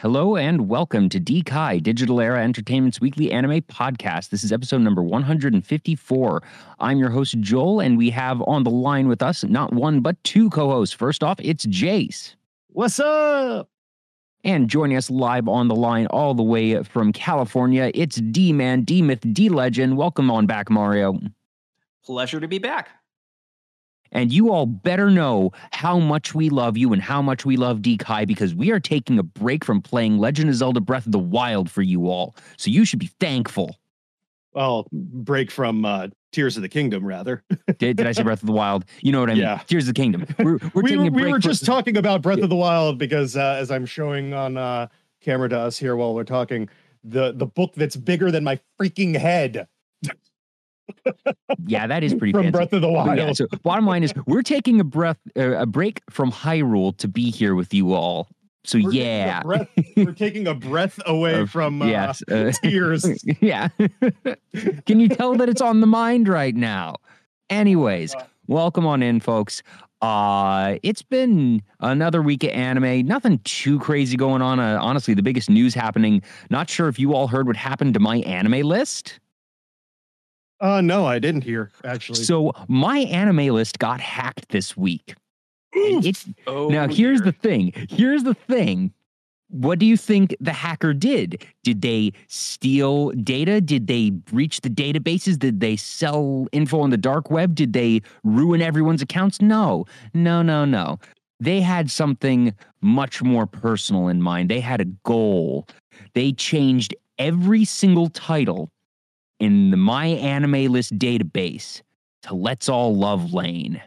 Hello and welcome to DKai, Digital Era Entertainment's weekly anime podcast. This is episode number 154. I'm your host, Joel, and we have on the line with us not one, but two co hosts. First off, it's Jace. What's up? And joining us live on the line all the way from California, it's D Man, D Myth, D Legend. Welcome on back, Mario. Pleasure to be back. And you all better know how much we love you and how much we love DKai because we are taking a break from playing Legend of Zelda Breath of the Wild for you all. So you should be thankful. Well, break from uh, Tears of the Kingdom, rather. did, did I say Breath of the Wild? You know what I mean. Yeah. Tears of the Kingdom. We're, we're we were, we were for- just talking about Breath of the Wild because, uh, as I'm showing on uh, camera to us here while we're talking, the the book that's bigger than my freaking head yeah, that is pretty from fancy. Breath of the Wild. yeah, so bottom line is we're taking a breath uh, a break from Hyrule to be here with you all. So We're taking yeah. breath- we're taking a breath away Of- from uh, yes. uh, tears. yeah. Can you tell that it's on the mind right now? Anyways, Uh, welcome on in, folks. Uh, it's been another week of anime. Nothing too crazy going on. Uh, honestly, the biggest news happening. Not sure if you all heard what happened to my anime list. Uh, no, I didn't hear actually. So my anime list got hacked this week. And it's Oh, now here's dear. the thing. Here's the thing. What do you think the hacker did? Did they steal data? Did they breach the databases? Did they sell info on the dark web? Did they ruin everyone's accounts? No, no, no, no. They had something much more personal in mind. They had a goal. They changed every single title in the My Anime List database to Let's All Love Lain.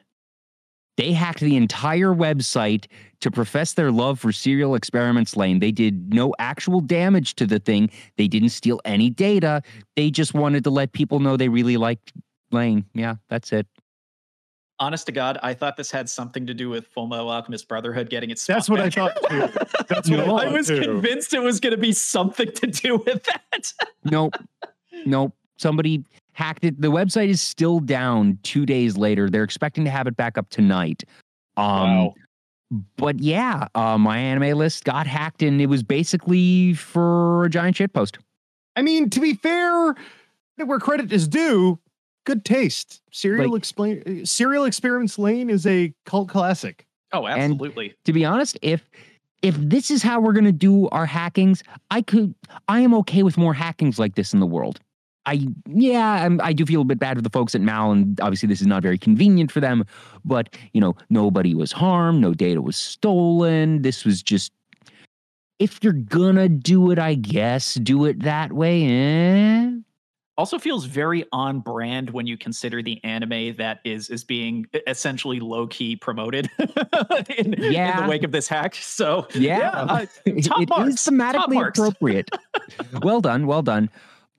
They hacked the entire website to profess their love for Serial Experiments Lain. They did no actual damage to the thing. They didn't steal any data. They just wanted to let people know they really liked Lain. Yeah, that's it. honest to God, I thought this had something to do with Full Metal Alchemist Brotherhood getting its. That's spot what I thought too. That's what I No, I thought was too. convinced it was going to be something to do with that. Nope. nope. Somebody hacked it. The website is still down two days later. They're expecting to have it back up tonight. Um, Wow. But yeah, uh, my anime list got hacked and it was basically for a giant shitpost. I mean, to be fair, where credit is due, good taste. Serial Like- explain Serial Experiments Lain is a cult classic. Oh, And- absolutely. to be honest, if if this is how we're gonna do our hackings, I could I am okay with more hackings like this in the world. I yeah, I'm, I do feel a bit bad for the folks at Mal, and obviously this is not very convenient for them. But you know, nobody was harmed, no data was stolen. This was just if you're gonna do it, I guess do it that way. Eh? Also feels very on brand when you consider the anime that is is being essentially low key promoted in, in the wake of this hack. So Yeah, uh, It- top it marks, is thematically appropriate. well done, well done.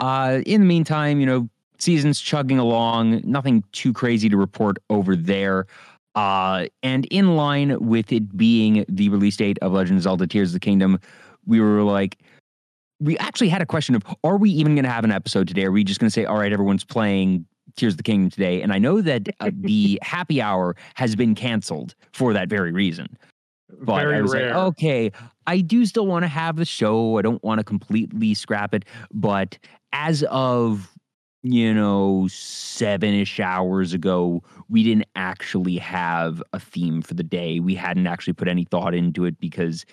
Uh, in the meantime, you know, season's chugging along. Nothing too crazy to report over there. Uh, and in line with it being the release date of Legend of Zelda: Tears of the Kingdom, we were like, we actually had a question of, are we even going to have an episode today? Are we just going to say, all right, everyone's playing Tears of the Kingdom today? And I know that uh, the happy hour has been canceled for that very reason. But Very I was rare. like, okay, I do still want to have the show. I don't want to completely scrap it. But as of, you know, seven ish hours ago, we didn't actually have a theme for the day. We hadn't actually put any thought into it because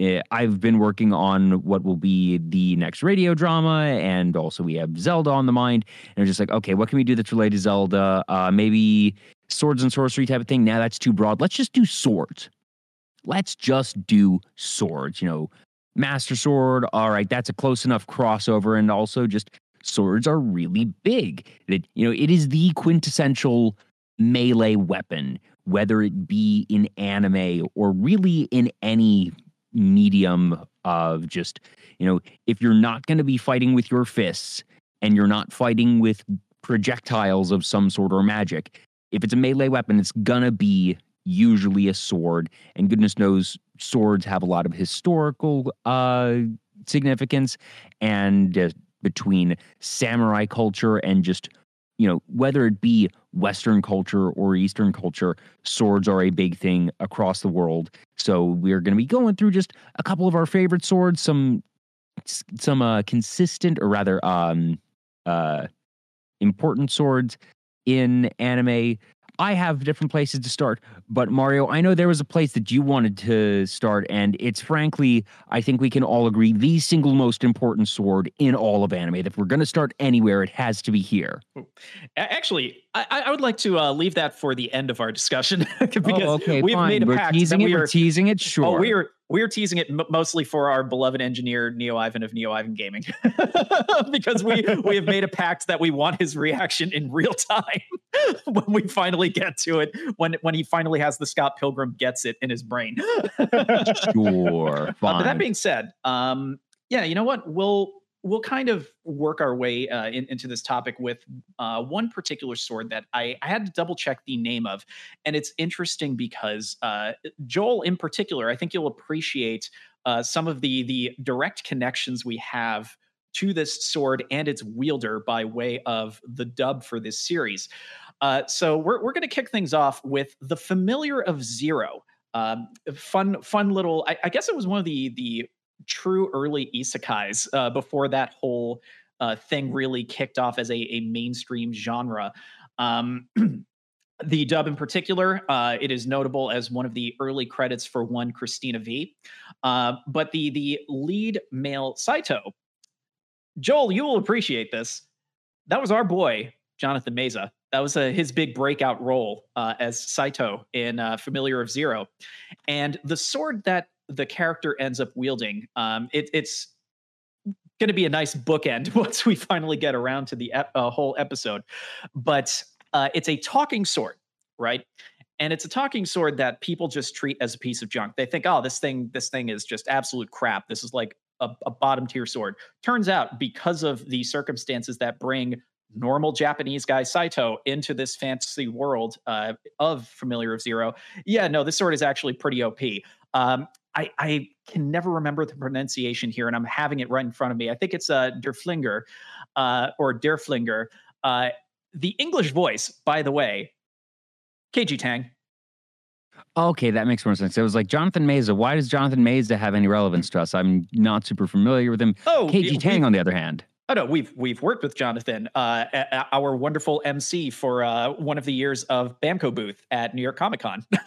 uh, I've been working on what will be the next radio drama. And also, we have Zelda on the mind. And we're just like, okay, what can we do that's related to Zelda? Uh, maybe swords and sorcery type of thing. Now that's too broad. Let's just do swords let's just do swords. You know, Master Sword, all right, that's a close enough crossover. And also, just swords are really big. That, you know, it is the quintessential melee weapon, whether it be in anime or really in any medium of just, you know, if you're not going to be fighting with your fists and you're not fighting with projectiles of some sort or magic, if it's a melee weapon, it's gonna be usually a sword. And goodness knows, swords have a lot of historical uh, significance. And uh, between samurai culture and just you know, whether it be Western culture or Eastern culture, swords are a big thing across the world. So we're going to be going through just a couple of our favorite swords, some some uh, consistent or rather um, uh, important swords in anime. I have different places to start, but Mario, I know there was a place that you wanted to start, and it's frankly, I think we can all agree, the single most important sword in all of anime. If we're going to start anywhere, it has to be here. Actually, I, I would like to uh, leave that for the end of our discussion because oh, okay, we've fine. made a we're pact teasing that it. we We're are. teasing it. Sure. Oh, we are we are teasing it m- mostly for our beloved engineer Neo Ivan of Neo Ivan Gaming because we we have made a pact that we want his reaction in real time when we finally get to it when when he finally has the Scott Pilgrim gets it in his brain. sure. Uh, but that being said, um, yeah, you know what? We'll we'll kind of work our way uh, in, into this topic with uh, one particular sword that I, I had to double check the name of, and it's interesting because uh, Joel, in particular, I think you'll appreciate uh, some of the the direct connections we have to this sword and its wielder by way of the dub for this series. Uh, so we're we're going to kick things off with the familiar of Zero. Um, fun, fun little. I, I guess it was one of the the true early isekais uh, before that whole uh, thing really kicked off as a, a mainstream genre. Um, the dub in particular, uh, it is notable as one of the early credits for one Cristina Vee. Uh, but the the lead male Saito, Joel, you will appreciate this. That was our boy Jonathan Meza. That was uh, his big breakout role uh, as Saito in uh, Familiar of Zero, and the sword that the character ends up wielding. Um, it, it's going to be a nice bookend once we finally get around to the ep- uh, whole episode. But uh, it's a talking sword, right? And it's a talking sword that people just treat as a piece of junk. They think, oh, this thing, this thing is just absolute crap. This is like a, a bottom tier sword. Turns out, because of the circumstances that bring normal Japanese guy Saito into this fantasy world uh, of Familiar of Zero, yeah, no, this sword is actually pretty OP. Um, I, I, can never remember the pronunciation here, and I'm having it right in front of me. I think it's uh, Derflinger uh, or Derflinger. Uh, the English voice, by the way, Kaiji Tang. Okay, that makes more sense. It was like Jonathan Meza. Why does Jonathan Meza have any relevance to us? I'm not super familiar with him. Oh, Kaiji we- Tang, on the other hand. Oh no, we've we've worked with Jonathan, uh, our wonderful MC for uh, one of the years of Bamco booth at New York Comic Con.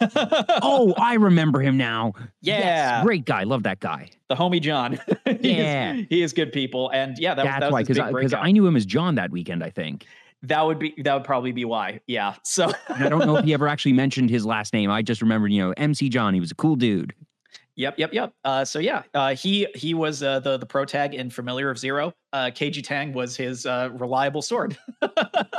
Oh, I remember him now. Yes, Yeah. great guy. Love that guy. the homie John. he Yeah. is, he is good people, and yeah, that was, that That's was why, because I. I knew him as John that weekend. I think. that would be that would probably be why. Yeah. So I don't know if he ever actually mentioned his last name. I just remembered, you know, MC John. He was a cool dude. Yep, yep, yep. Uh, so yeah, uh, he he was uh, the the pro tag in Familiar of Zero. Uh, Kaiji Tang was his uh, reliable sword.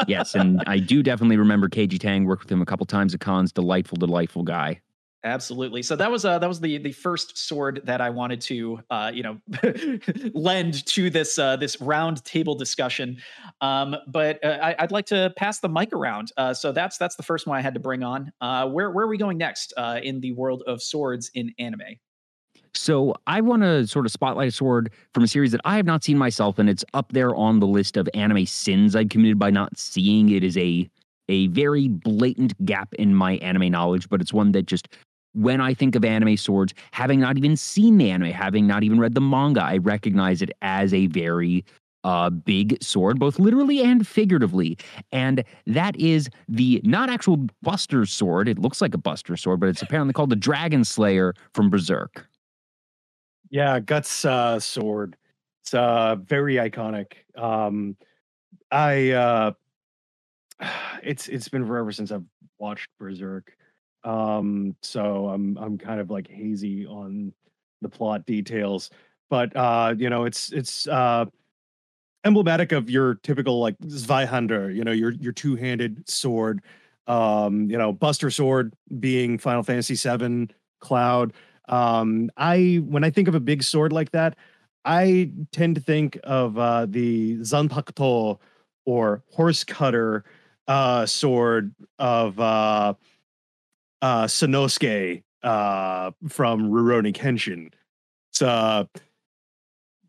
Yes, and I do definitely remember Kaiji Tang. Worked with him a couple times at cons. Delightful, delightful guy. Absolutely. So that was uh, that was the the first sword that I wanted to uh, you know lend to this uh, this round table discussion. Um, but uh, I, I'd like to pass the mic around. Uh, so that's that's the first one I had to bring on. Uh, where where are we going next uh, in the world of swords in anime? So I want to sort of spotlight a sword from a series that I have not seen myself, and it's up there on the list of anime sins I've committed by not seeing. It is a a very blatant gap in my anime knowledge, but it's one that just when I think of anime swords, having not even seen the anime, having not even read the manga, I recognize it as a very uh, big sword, both literally and figuratively. And that is the not actual Buster sword. It looks like a Buster sword, but it's apparently called the Dragon Slayer from Berserk. Yeah, Guts uh, sword. It's uh, very iconic. Um, I uh, it's it's been forever since I've watched Berserk. Um, so I'm I'm kind of like hazy on the plot details, but uh, you know, it's it's uh emblematic of your typical like Zweihander, you know, your your two-handed sword. Um, you know, Buster Sword being Final Fantasy VII, Cloud. Um, I when I think of a big sword like that, I tend to think of uh the Zanbato or horse cutter uh sword of uh uh Sanosuke uh from Rurouni Kenshin. It's uh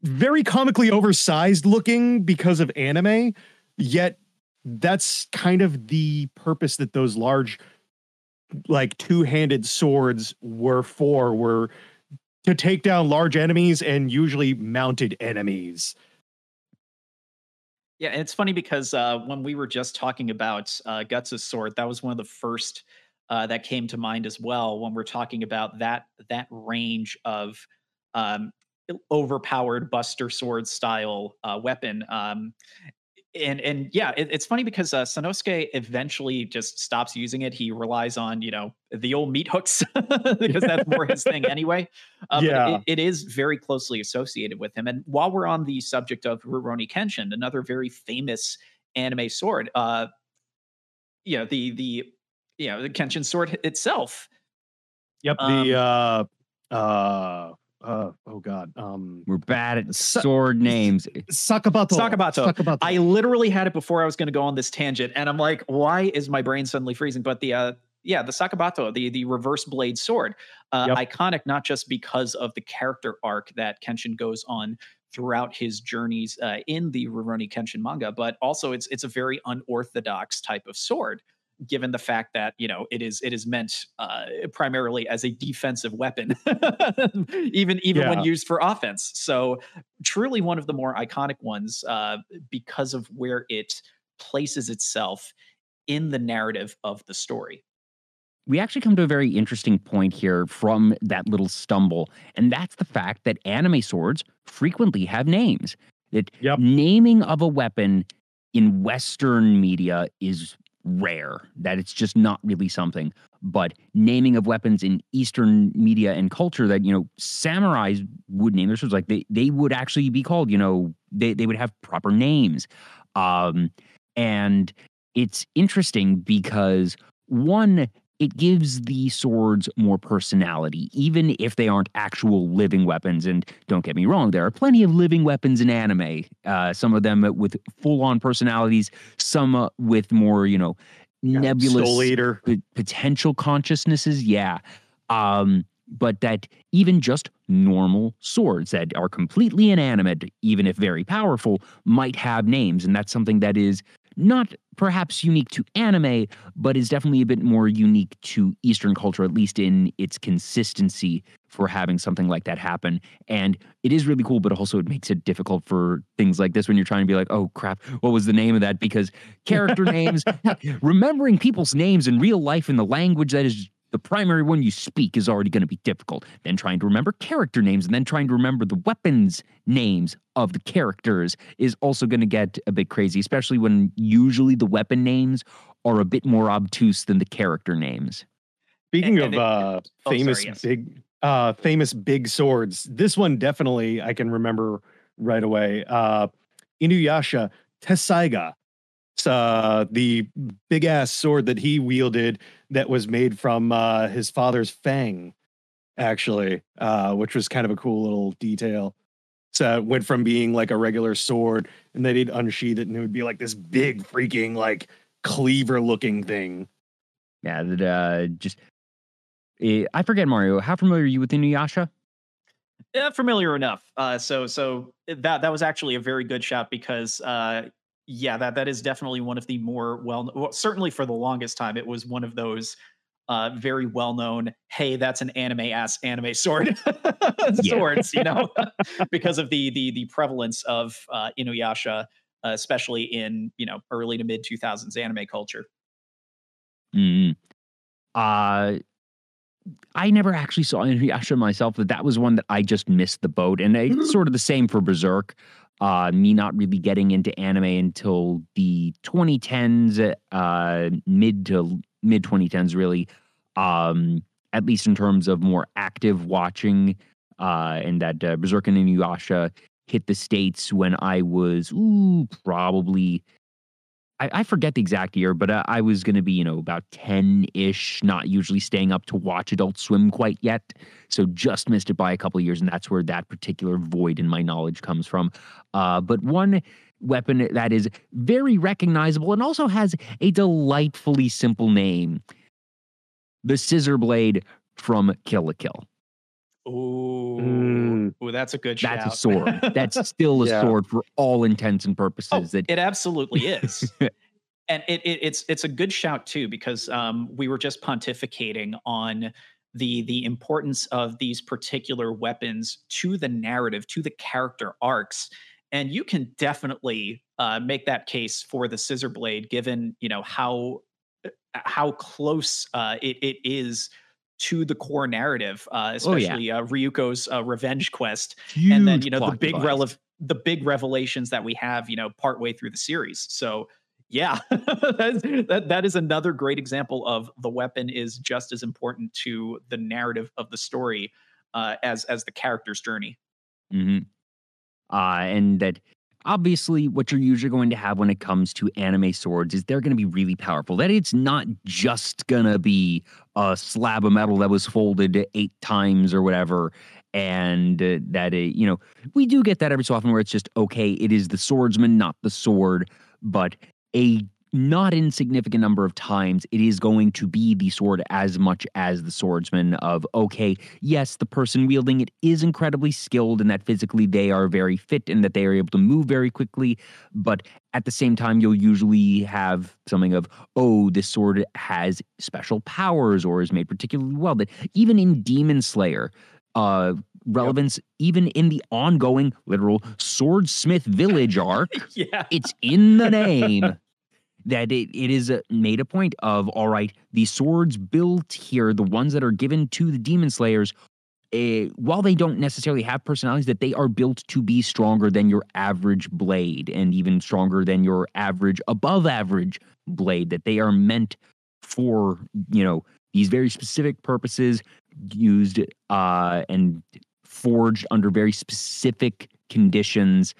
very comically oversized looking because of anime, yet that's kind of the purpose that those large like two-handed swords were for were to take down large enemies and usually mounted enemies. Yeah, and it's funny because uh, when we were just talking about uh, Guts' sword, that was one of the first uh, that came to mind as well when we're talking about that that range of um, overpowered Buster Sword style uh, weapon. Um, and and yeah, it, it's funny because uh, Sanosuke eventually just stops using it. He relies on you know the old meat hooks because that's more his thing anyway. Uh, Yeah. it, it is very closely associated with him. And while we're on the subject of Rurouni Kenshin, another very famous anime sword, uh, you know the the you know the Kenshin sword itself. Yep. the uh uh uh oh god. Um We're bad at Sa- sword names. Sakabato. Sakabato. Sakabato. I literally had it before I was going to go on this tangent, and I'm like, why is my brain suddenly freezing? But the uh, yeah, the Sakabato, the the reverse blade sword, uh, Yep. iconic not just because of the character arc that Kenshin goes on throughout his journeys uh, in the Rurouni Kenshin manga, but also it's it's a very unorthodox type of sword. Given the fact that you know it is it is meant uh, primarily as a defensive weapon, even even when used for offense. So truly one of the more iconic ones uh, because of where it places itself in the narrative of the story. we actually come to a very interesting point here from that little stumble, and that's the fact that anime swords frequently have names. That Yep. naming of a weapon in Western media is rare, that it's just not really something. But naming of weapons in Eastern media and culture that, you know, samurais would name their swords like they, they would actually be called, you know, they, they would have proper names. Um, and it's interesting because one, it gives the swords more personality, even if they aren't actual living weapons. And don't get me wrong, there are plenty of living weapons in anime. Uh, some of them with full-on personalities, some uh, with more, you know, nebulous Eater. p- potential consciousnesses. Yeah. Um, but that even just normal swords that are completely inanimate, even if very powerful, might have names. And that's something that is not perhaps unique to anime, but is definitely a bit more unique to Eastern culture, at least in its consistency for having something like that happen. And it is really cool, but also it makes it difficult for things like this when you're trying to be like, oh crap, what was the name of that? Because character names, remembering people's names in real life in the language that is the primary one you speak is already going to be difficult. Then trying to remember character names and then trying to remember the weapons names of the characters is also going to get a bit crazy, especially when usually the weapon names are a bit more obtuse than the character names. Speaking and of it- uh oh, famous sorry, yes. big uh famous big swords, this one definitely I can remember right away. Uh Inuyasha Tesaiga. It's uh the big ass sword that he wielded that was made from uh his father's fang, actually, uh, which was kind of a cool little detail. So it went from being like a regular sword, and then he'd unsheath it, and it would be like this big freaking like cleaver looking thing. Yeah, that uh, just eh, I forget Mario. How familiar are you with Inuyasha? Yeah, familiar enough. Uh, so so that that was actually a very good shot because uh, yeah, that that is definitely one of the more well, well certainly for the longest time it was one of those uh, very well known. Hey, that's an anime ass anime sword swords, you know, because of the the the prevalence of uh, Inuyasha, uh, especially in you know early to mid two thousands anime culture. Mm. Uh, I never actually saw Inuyasha myself, but that was one that I just missed the boat. And it's sort of the same for Berserk. Uh, me not really getting into anime until the 2010s, uh, mid to mid 2010s, really. Um, at least in terms of more active watching, uh, and that uh, Berserk and Inuyasha hit the states when I was ooh probably I, I forget the exact year, but uh, I was going to be, you know, about 10 ish, not usually staying up to watch Adult Swim quite yet. So just missed it by a couple of years. And that's where that particular void in my knowledge comes from. Uh, but one weapon that is very recognizable and also has a delightfully simple name the scissor blade from Kill la Kill. Ooh, Mm. ooh, that's a good That's a sword. That's still a Yeah. sword for all intents and purposes. Oh, that it absolutely is. and it, it, it's it's a good shout too because um, we were just pontificating on the the importance of these particular weapons to the narrative to the character arcs and you can definitely uh, make that case for the scissor blade given you know how uh, how close uh, it, it is to the core narrative uh, especially oh, yeah. uh, ryuko's uh, revenge quest Huge and then you know the big rele- the big revelations that we have you know partway through the series so yeah that, that, that is another great example of the weapon is just as important to the narrative of the story uh, as as the character's journey mm-hmm. uh, and that obviously what you're usually going to have when it comes to anime swords is they're going to be really powerful. That it's not just going to be a slab of metal that was folded eight times or whatever and uh, that it, you know we do get that every so often where it's just okay it is the swordsman not the sword but a not insignificant number of times it is going to be the sword as much as the swordsman of okay yes the person wielding it is incredibly skilled and that physically they are very fit and that they are able to move very quickly but at the same time you'll usually have something of oh this sword has special powers or is made particularly well that even in demon slayer uh relevance yep. even in the ongoing literal swordsmith village arc yeah it's in the name that it, it is made a point of all right the swords built here the ones that are given to the demon slayers uh, while they don't necessarily have personalities that they are built to be stronger than your average blade and even stronger than your average above average blade that they are meant for you know these very specific purposes used uh, and forged under very specific conditions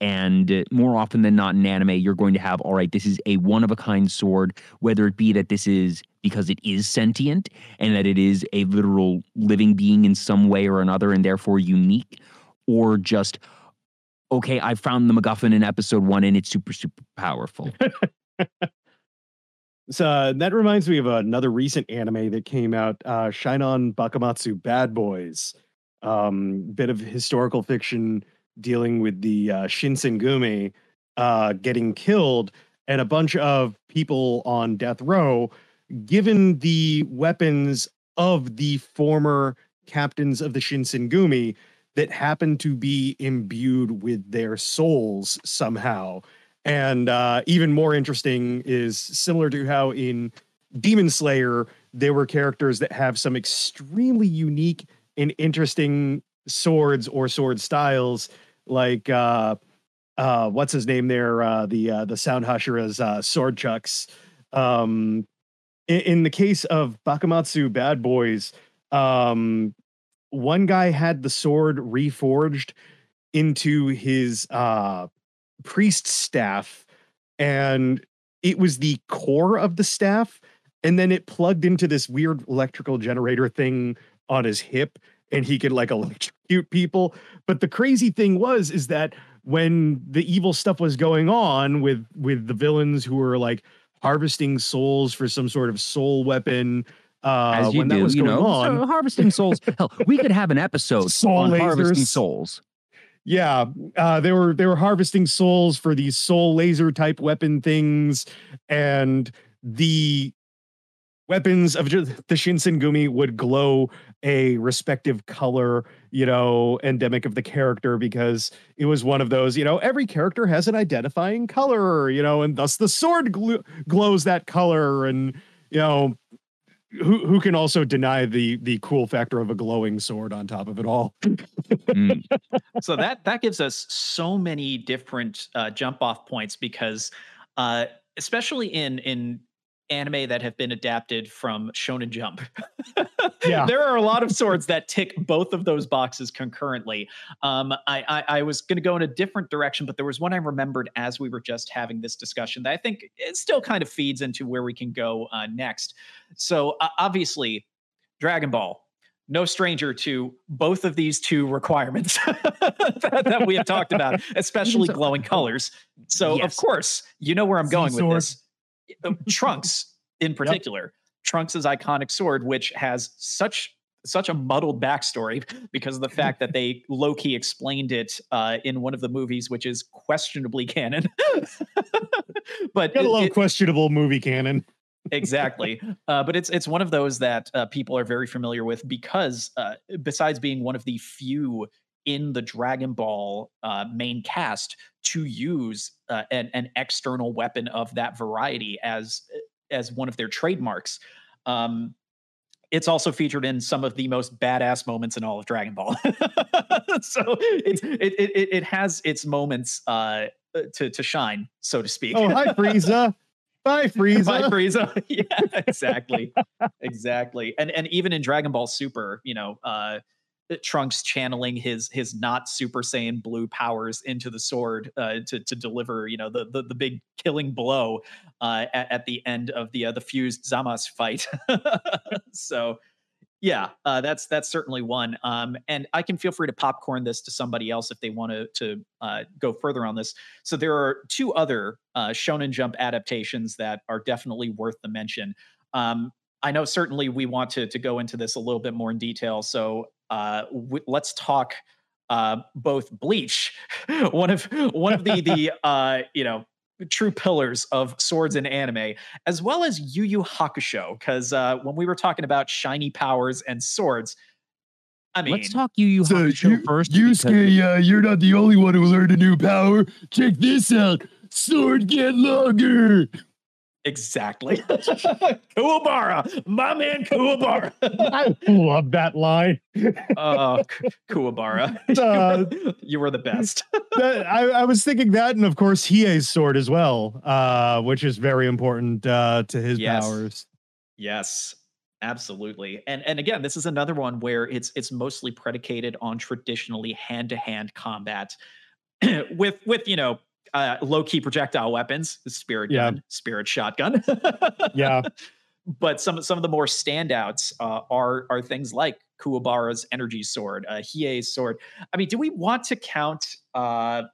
and more often than not in anime, you're going to have, all right, this is a one of a kind sword, whether it be that this is because it is sentient and that it is a literal living being in some way or another and therefore unique, or just, okay, I found the MacGuffin in episode one and it's super, super powerful. so uh, that reminds me of another recent anime that came out, uh, Shinon Bakumatsu Bad Boys. Um, bit of historical fiction dealing with the uh, Shinsengumi uh, getting killed and a bunch of people on death row given the weapons of the former captains of the Shinsengumi that happen to be imbued with their souls somehow. And uh, even more interesting is similar to how in Demon Slayer, there were characters that have some extremely unique and interesting swords or sword styles like uh uh what's his name there uh the uh the sound Hashira's uh sword chucks. Um in, in the case of Bakumatsu Bad Boys um one guy had the sword reforged into his uh priest staff and it was the core of the staff and then it plugged into this weird electrical generator thing on his hip and he could like electrocute people. But the crazy thing was is that when the evil stuff was going on with with the villains who were like harvesting souls for some sort of soul weapon. Uh, As you when do, that was you going know, on, so harvesting souls. Hell, we could have an episode Soul on lasers. harvesting souls. yeah, uh, they were they were harvesting souls for these soul laser type weapon things, and the weapons of the Shinsengumi would glow a respective color, you know, endemic of the character because it was one of those, you know, every character has an identifying color, you know, and thus the sword gl- glows that color and you know who who can also deny the the cool factor of a glowing sword on top of it all. Mm. so that that gives us so many different uh, jump off points because uh, especially in in anime that have been adapted from Shonen Jump. Yeah. there are a lot of swords that tick both of those boxes concurrently. Um, I, I, I was going to go in a different direction, but there was one I remembered as we were just having this discussion that I think it still kind of feeds into where we can go uh, next. So uh, obviously, Dragon Ball. No stranger to both of these two requirements that, that we have talked about, especially glowing colors. So, of course, you know where I'm going with this Trunks in particular. Trunks' iconic sword, which has such such a muddled backstory because of the fact that they low key explained it uh, in one of the movies, which is questionably canon. but Got a it- little it- questionable movie canon. exactly. Uh, but it's it's one of those that uh, people are very familiar with because uh, besides being one of the few in the Dragon Ball uh, main cast to use uh, an an external weapon of that variety as as one of their trademarks. Um, it's also featured in some of the most badass moments in all of Dragon Ball. so it's, it, it it it has its moments uh, uh, to to shine, so to speak. Oh, hi Frieza. Bye Frieza. By Frieza. yeah, exactly. exactly. And and even in Dragon Ball Super, you know, uh Trunks channeling his his not Super Saiyan blue powers into the sword uh, to to deliver you know the the, the big killing blow uh, at, at the end of the uh, the fused Zamas fight. so yeah, uh, that's that's certainly one. Um, and I can feel free to popcorn this to somebody else if they want to to uh, go further on this. So there are two other uh, Shonen Jump adaptations that are definitely worth the mention. Um, I know certainly we want to to go into this a little bit more in detail. So uh, w- let's talk uh, both Bleach, one of one of the the uh, you know true pillars of swords in anime, as well as Yu Yu Hakusho. Because uh, when we were talking about shiny powers and swords, I mean, Let's talk Yu Yu So Hakusho you, first. because- Yusuke, uh, you're not the only one who learned a new power. Check this out. Sword get longer. Exactly. Kuwabara, my man Kuwabara. I love that line. oh, Ku- Kuwabara, Uh, you, were, you were the best. that, I, I was thinking that, and of course Hiei's sword as well, uh, which is very important uh, to his Yes. powers. Yes, absolutely. And and again, this is another one where it's it's mostly predicated on traditionally hand-to-hand combat with with you know uh, low-key projectile weapons, spirit Yeah. gun, spirit shotgun. Yeah. But some some of the more standouts uh, are are things like Kuwabara's energy sword, uh, Hiei's sword. I mean, do we want to count uh,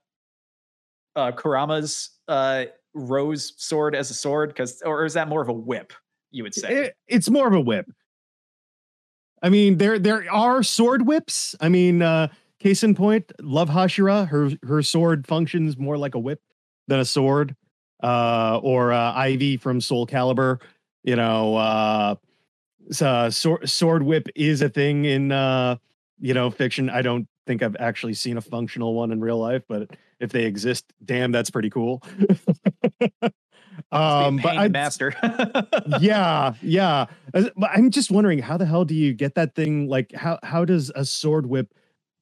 uh, Kurama's uh, rose sword as a sword? Because or is that more of a whip? You would say. It- it's more of a whip. I mean, there there are sword whips. I mean, uh, case in point, Love Hashira, her her sword functions more like a whip than a sword. Uh, or uh, Ivy from Soul Calibur, you know, uh, s- uh, sword sword whip is a thing in uh, you know fiction. I don't think I've actually seen a functional one in real life, but if they exist, damn, that's pretty cool. um, but I, master. yeah, yeah. But I'm just wondering, how the hell do you get that thing? Like, how how does a sword whip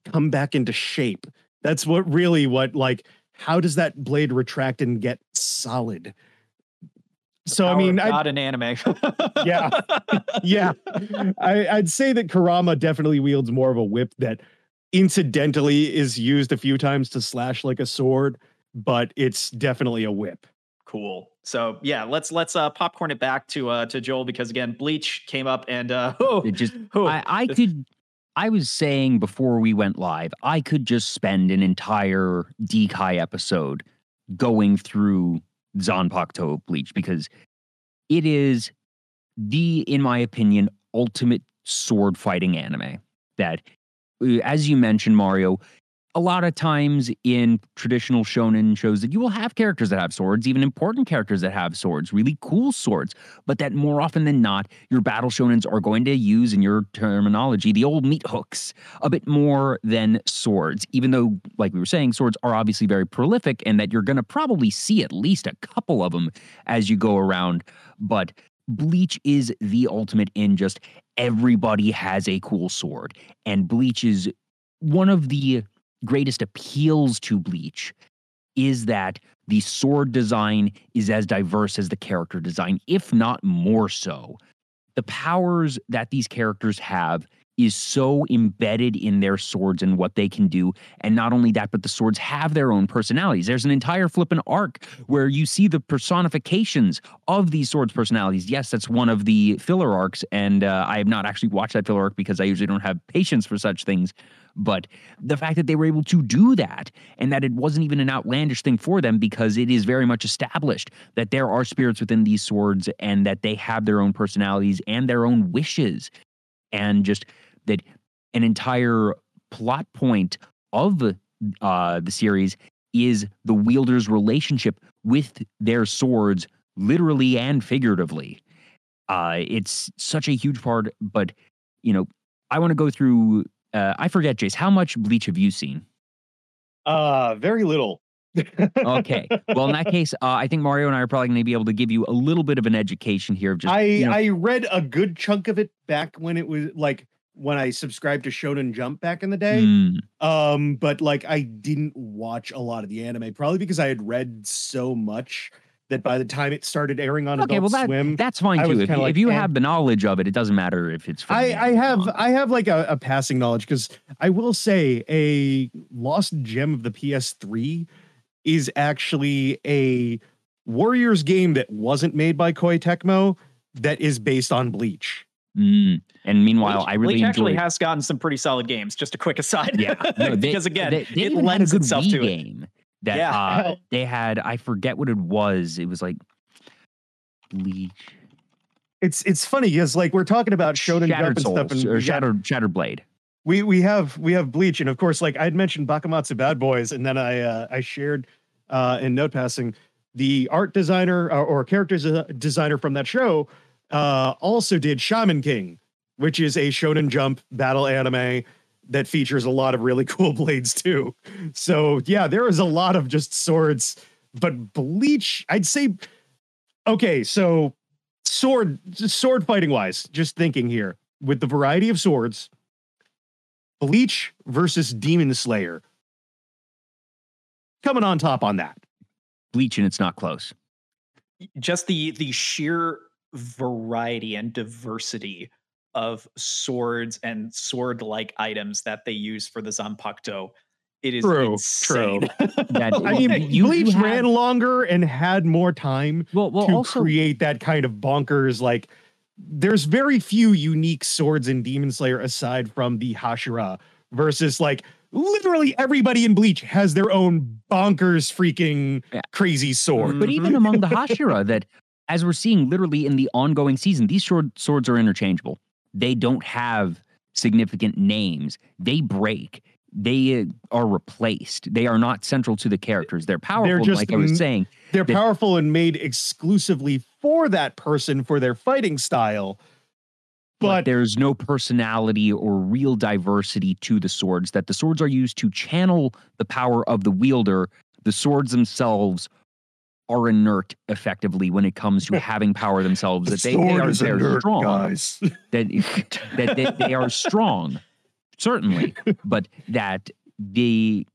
come back into shape? That's what really what like. How does that blade retract and get solid? So I mean, of I, God in anime. Yeah. yeah, I, I'd say that Kurama definitely wields more of a whip that incidentally is used a few times to slash like a sword, but it's definitely a whip. cool. So yeah, let's let's uh popcorn it back to uh to Joel because again, Bleach came up and uh oh, It just oh, I, I could I was saying before we went live, I could just spend an entire Dekai episode going through Zanpakuto Bleach because it is the, in my opinion, ultimate sword fighting anime. That, uh, as you mentioned, Mario, a lot of times in traditional shonen shows that you will have characters that have swords, even important characters that have swords, really cool swords, but that more often than not, your battle shonens are going to use, in your terminology, the old meat hooks a bit more than swords, even though, like we were saying, swords are obviously very prolific and that you're going to probably see at least a couple of them as you go around. But Bleach is the ultimate in just everybody has a cool sword. And Bleach is one of the greatest appeals to Bleach is that the sword design is as diverse as the character design, if not more so. The powers that these characters have is so embedded in their swords and what they can do. And not only that, but the swords have their own personalities. There's an entire flippin' arc where you see the personifications of these swords' personalities. Yes, that's one of the filler arcs. And uh, I have not actually watched that filler arc because I usually don't have patience for such things. But the fact that they were able to do that and that it wasn't even an outlandish thing for them because it is very much established that there are spirits within these swords and that they have their own personalities and their own wishes. And just that an entire plot point of uh, the series is the wielder's relationship with their swords, literally and figuratively. Uh, it's such a huge part, but you know, I want to go through. Uh, I forget, Jace, how much Bleach have you seen? Uh, very little. Okay, well, in that case, uh, I think Mario and I are probably going to be able to give you a little bit of an education here of just I you know, I read a good chunk of it back when it was like when I subscribed to Shonen Jump back in the day. mm, Um, but like I didn't watch a lot of the anime, probably because I had read so much that by the time it started airing on okay, well Adult that Swim, that's fine too. If, you- like, if you eh. have the knowledge of it, it doesn't matter if it's. I, I have on. I have like a, a passing knowledge because I will say a lost gem of the PS3 is actually a Warriors game that wasn't made by Koei Tecmo that is based on Bleach. Mm. And meanwhile, Bleach- I really Bleach actually enjoyed. has gotten some pretty solid games. Just a quick aside. Yeah, no, they- because again, they, they it even a lends good itself Wii to it. game that Yeah. uh, they had. I forget what it was. It was like Bleach, It's it's funny because like we're talking about Shonen Jump Shattered and Souls, stuff, and or we got- Shattered Shattered Blade. we we have we have Bleach, and of course, like I'd mentioned Bakumatsu Bad Boys, and then I uh, I shared uh, in note passing the art designer or, or character desi- designer from that show uh, also did Shaman King, which is a Shonen Jump battle anime that features a lot of really cool blades too. So yeah, there is a lot of just swords, but Bleach, I'd say. Okay, so sword sword fighting wise, just thinking here with the variety of swords. Bleach versus Demon Slayer. Coming on top on that. Bleach, and it's not close. just the the sheer variety and diversity of swords and sword like items that they use for the Zanpakuto. It is True, insane. That I mean, you- you Bleach have- ran longer and had more time Well, well, to also create that kind of bonkers. Like, there's very few unique swords in Demon Slayer aside from the Hashira, versus like literally everybody in Bleach has their own bonkers freaking Yeah. crazy sword. But even mm-hmm. among the Hashira, that as we're seeing literally in the ongoing season, these sword, swords are interchangeable. They don't have significant names. They break. They uh, are replaced. They are not central to the characters. They're powerful, just like I was saying. They're the- powerful and made exclusively for that person for their fighting style. But, But there's no personality or real diversity to the swords. That the swords are used to channel the power of the wielder. The swords themselves are inert, effectively, when it comes to having power themselves. That they, they are they're strong. guys. that that they, they are strong, certainly, but that the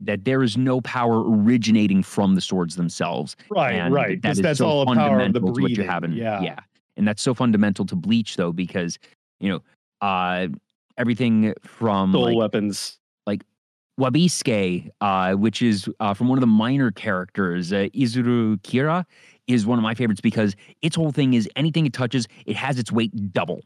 that there is no power originating from the swords themselves. Right, and right. That Because that's so all a power of the fundamental to what you're having. Yeah. yeah, and that's so fundamental to Bleach, though, because you know, uh, everything from Soul like, weapons. Wabisuke, uh, which is uh, from one of the minor characters, uh, Izuru Kira, is one of my favorites because its whole thing is anything it touches, it has its weight double.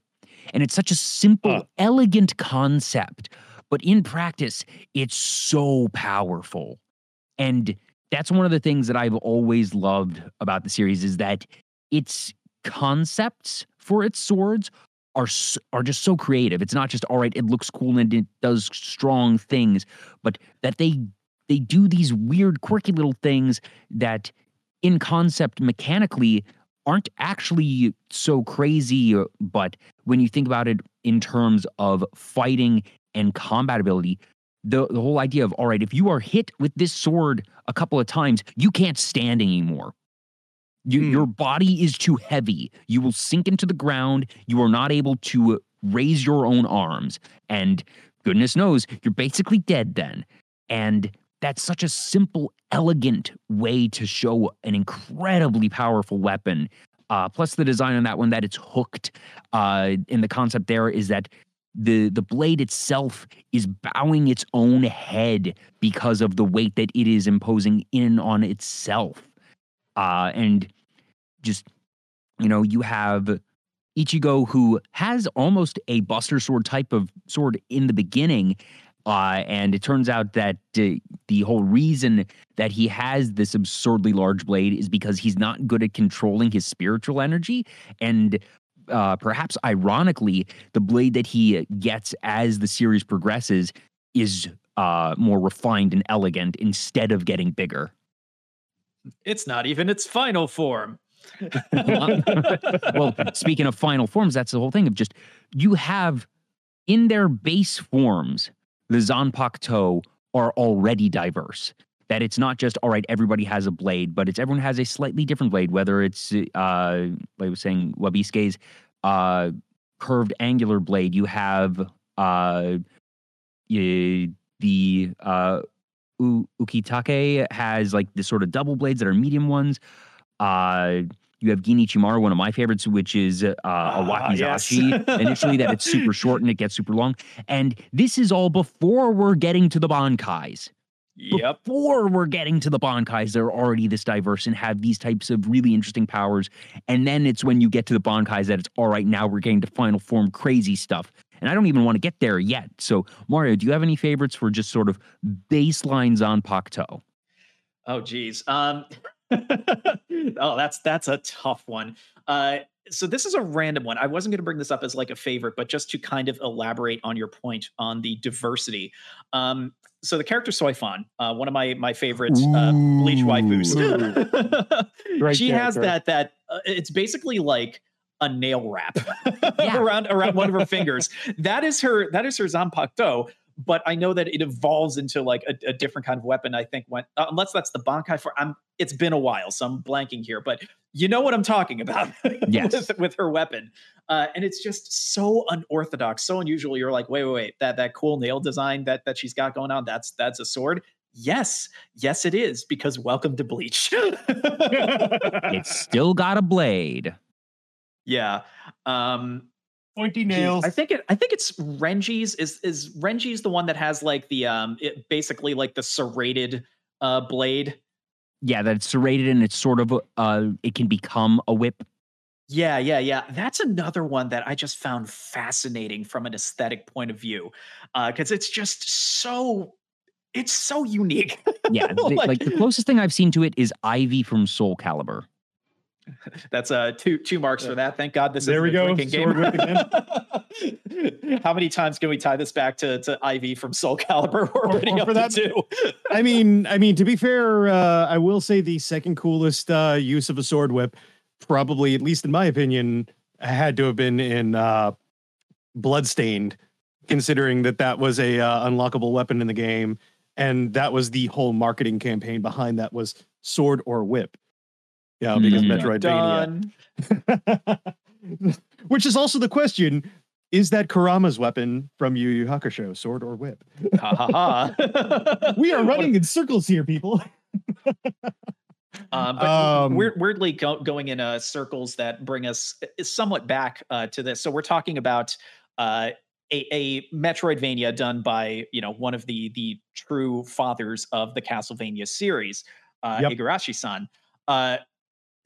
And it's such a simple, elegant concept, but in practice, it's so powerful. And that's one of the things that I've always loved about the series is that its concepts for its swords are are just so creative. It's not just all right. It looks cool and it does strong things, but that they they do these weird, quirky little things that, in concept, mechanically aren't actually so crazy. But when you think about it in terms of fighting and combat ability, the the whole idea of all right, if you are hit with this sword a couple of times, you can't stand anymore. You, Hmm. Your body is too heavy. You will sink into the ground. You are not able to raise your own arms. And goodness knows, you're basically dead then. And that's such a simple, elegant way to show an incredibly powerful weapon. Uh, plus, the design on that one that it's hooked. Uh, and the concept there is that the the blade itself is bowing its own head because of the weight that it is imposing in on itself. Uh, and just you know, you have Ichigo who has almost a Buster Sword type of sword in the beginning. Uh, and it turns out that uh, the whole reason that he has this absurdly large blade is because he's not good at controlling his spiritual energy. And uh, perhaps ironically, the blade that he gets as the series progresses is uh, more refined and elegant instead of getting bigger. It's not even its final form. well, speaking of final forms, that's the whole thing of just you have in their base forms, the Zanpakuto are already diverse. That it's not just all right, everybody has a blade, but it's everyone has a slightly different blade. Whether it's uh, like I was saying, Wabisuke's uh, curved angular blade, you have uh, the uh, Ukitake has like this sort of double blades that are medium ones. Uh, you have Gin Ichimaru, one of my favorites, which is uh, a Ah, wakizashi. yes. Initially, that it's super short and it gets super long. And this is all before we're getting to the Bankais. Yep. Before we're getting to the Bankais, they're already this diverse and have these types of really interesting powers. And then it's when you get to the Bankais that it's all right, now we're getting to final form crazy stuff. And I don't even want to get there yet. So, Mario, do you have any favorites for just sort of baselines on Zanpakuto? Oh geez. Um oh that's that's a tough one. Uh so this is a random one. I wasn't going to bring this up as like a favorite, but just to kind of elaborate on your point on the diversity. Um so the character Soi Fon, uh, one of my my favorite uh, bleach waifus. Great she has that that uh, it's basically like a nail wrap Yeah. around around one of her fingers. That is her that is her Zanpakuto. But I know that it evolves into like a, a different kind of weapon. I think when uh, unless that's the Bankai for I'm it's been a while, so I'm blanking here, but you know what I'm talking about Yes. with, with her weapon. Uh, and it's just so unorthodox, so unusual. You're like, wait, wait, wait, that that cool nail design that that she's got going on, that's that's a sword. Yes, yes, it is, because welcome to Bleach. It's still got a blade. Yeah. Um Pointy Geez, nails. I think it. I think it's Renji's. Is is Renji's the one that has like the um, it, basically like the serrated uh blade? Yeah, that it's serrated and it's sort of uh it can become a whip. Yeah, yeah, yeah. That's another one that I just found fascinating from an aesthetic point of view, because it's just so. It's so unique. Yeah, the- Like- like, the closest thing I've seen to it is Ivy from Soul Calibur. That's uh two two marks for that. Thank God this There is we a go, drinking sword whip game. How many times can we tie this back to to Ivy from Soul Calibur? We're Or- already or up for that- two. I mean, I mean, to be fair, uh, I will say the second coolest uh, use of a sword whip, probably at least in my opinion, had to have been in uh, Bloodstained, considering that that was a uh, unlockable weapon in the game, and that was the whole marketing campaign behind that was sword or whip. Yeah, because Mm. Metroidvania. Which is also the question: Is that Kurama's weapon from Yu Yu Hakusho, sword or whip? ha ha ha. We are running in circles here, people. Um, but Um, weird, weirdly go, going in uh, circles that bring us uh, somewhat back uh, to this. So we're talking about uh, a, a Metroidvania done by you know one of the the true fathers of the Castlevania series, uh, Yep. Igarashi-san.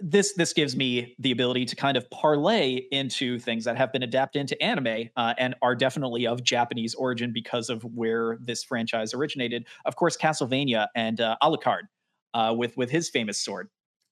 This this gives me the ability to kind of parlay into things that have been adapted into anime uh, and are definitely of Japanese origin because of where this franchise originated. Of course, Castlevania and uh, Alucard uh, with with his famous sword.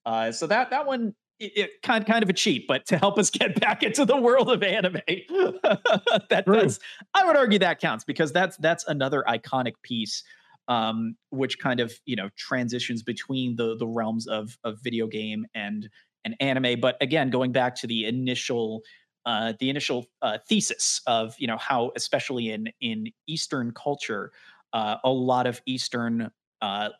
Uh, so that that one it, it kind kind of a cheat, but to help us get back into the world of anime, that True. does I would argue that counts because that's that's another iconic piece um, which kind of you know transitions between the the realms of of video game and and anime. But again, going back to the initial uh, the initial uh, thesis of you know how especially in in Eastern culture, uh, a lot of Eastern uh,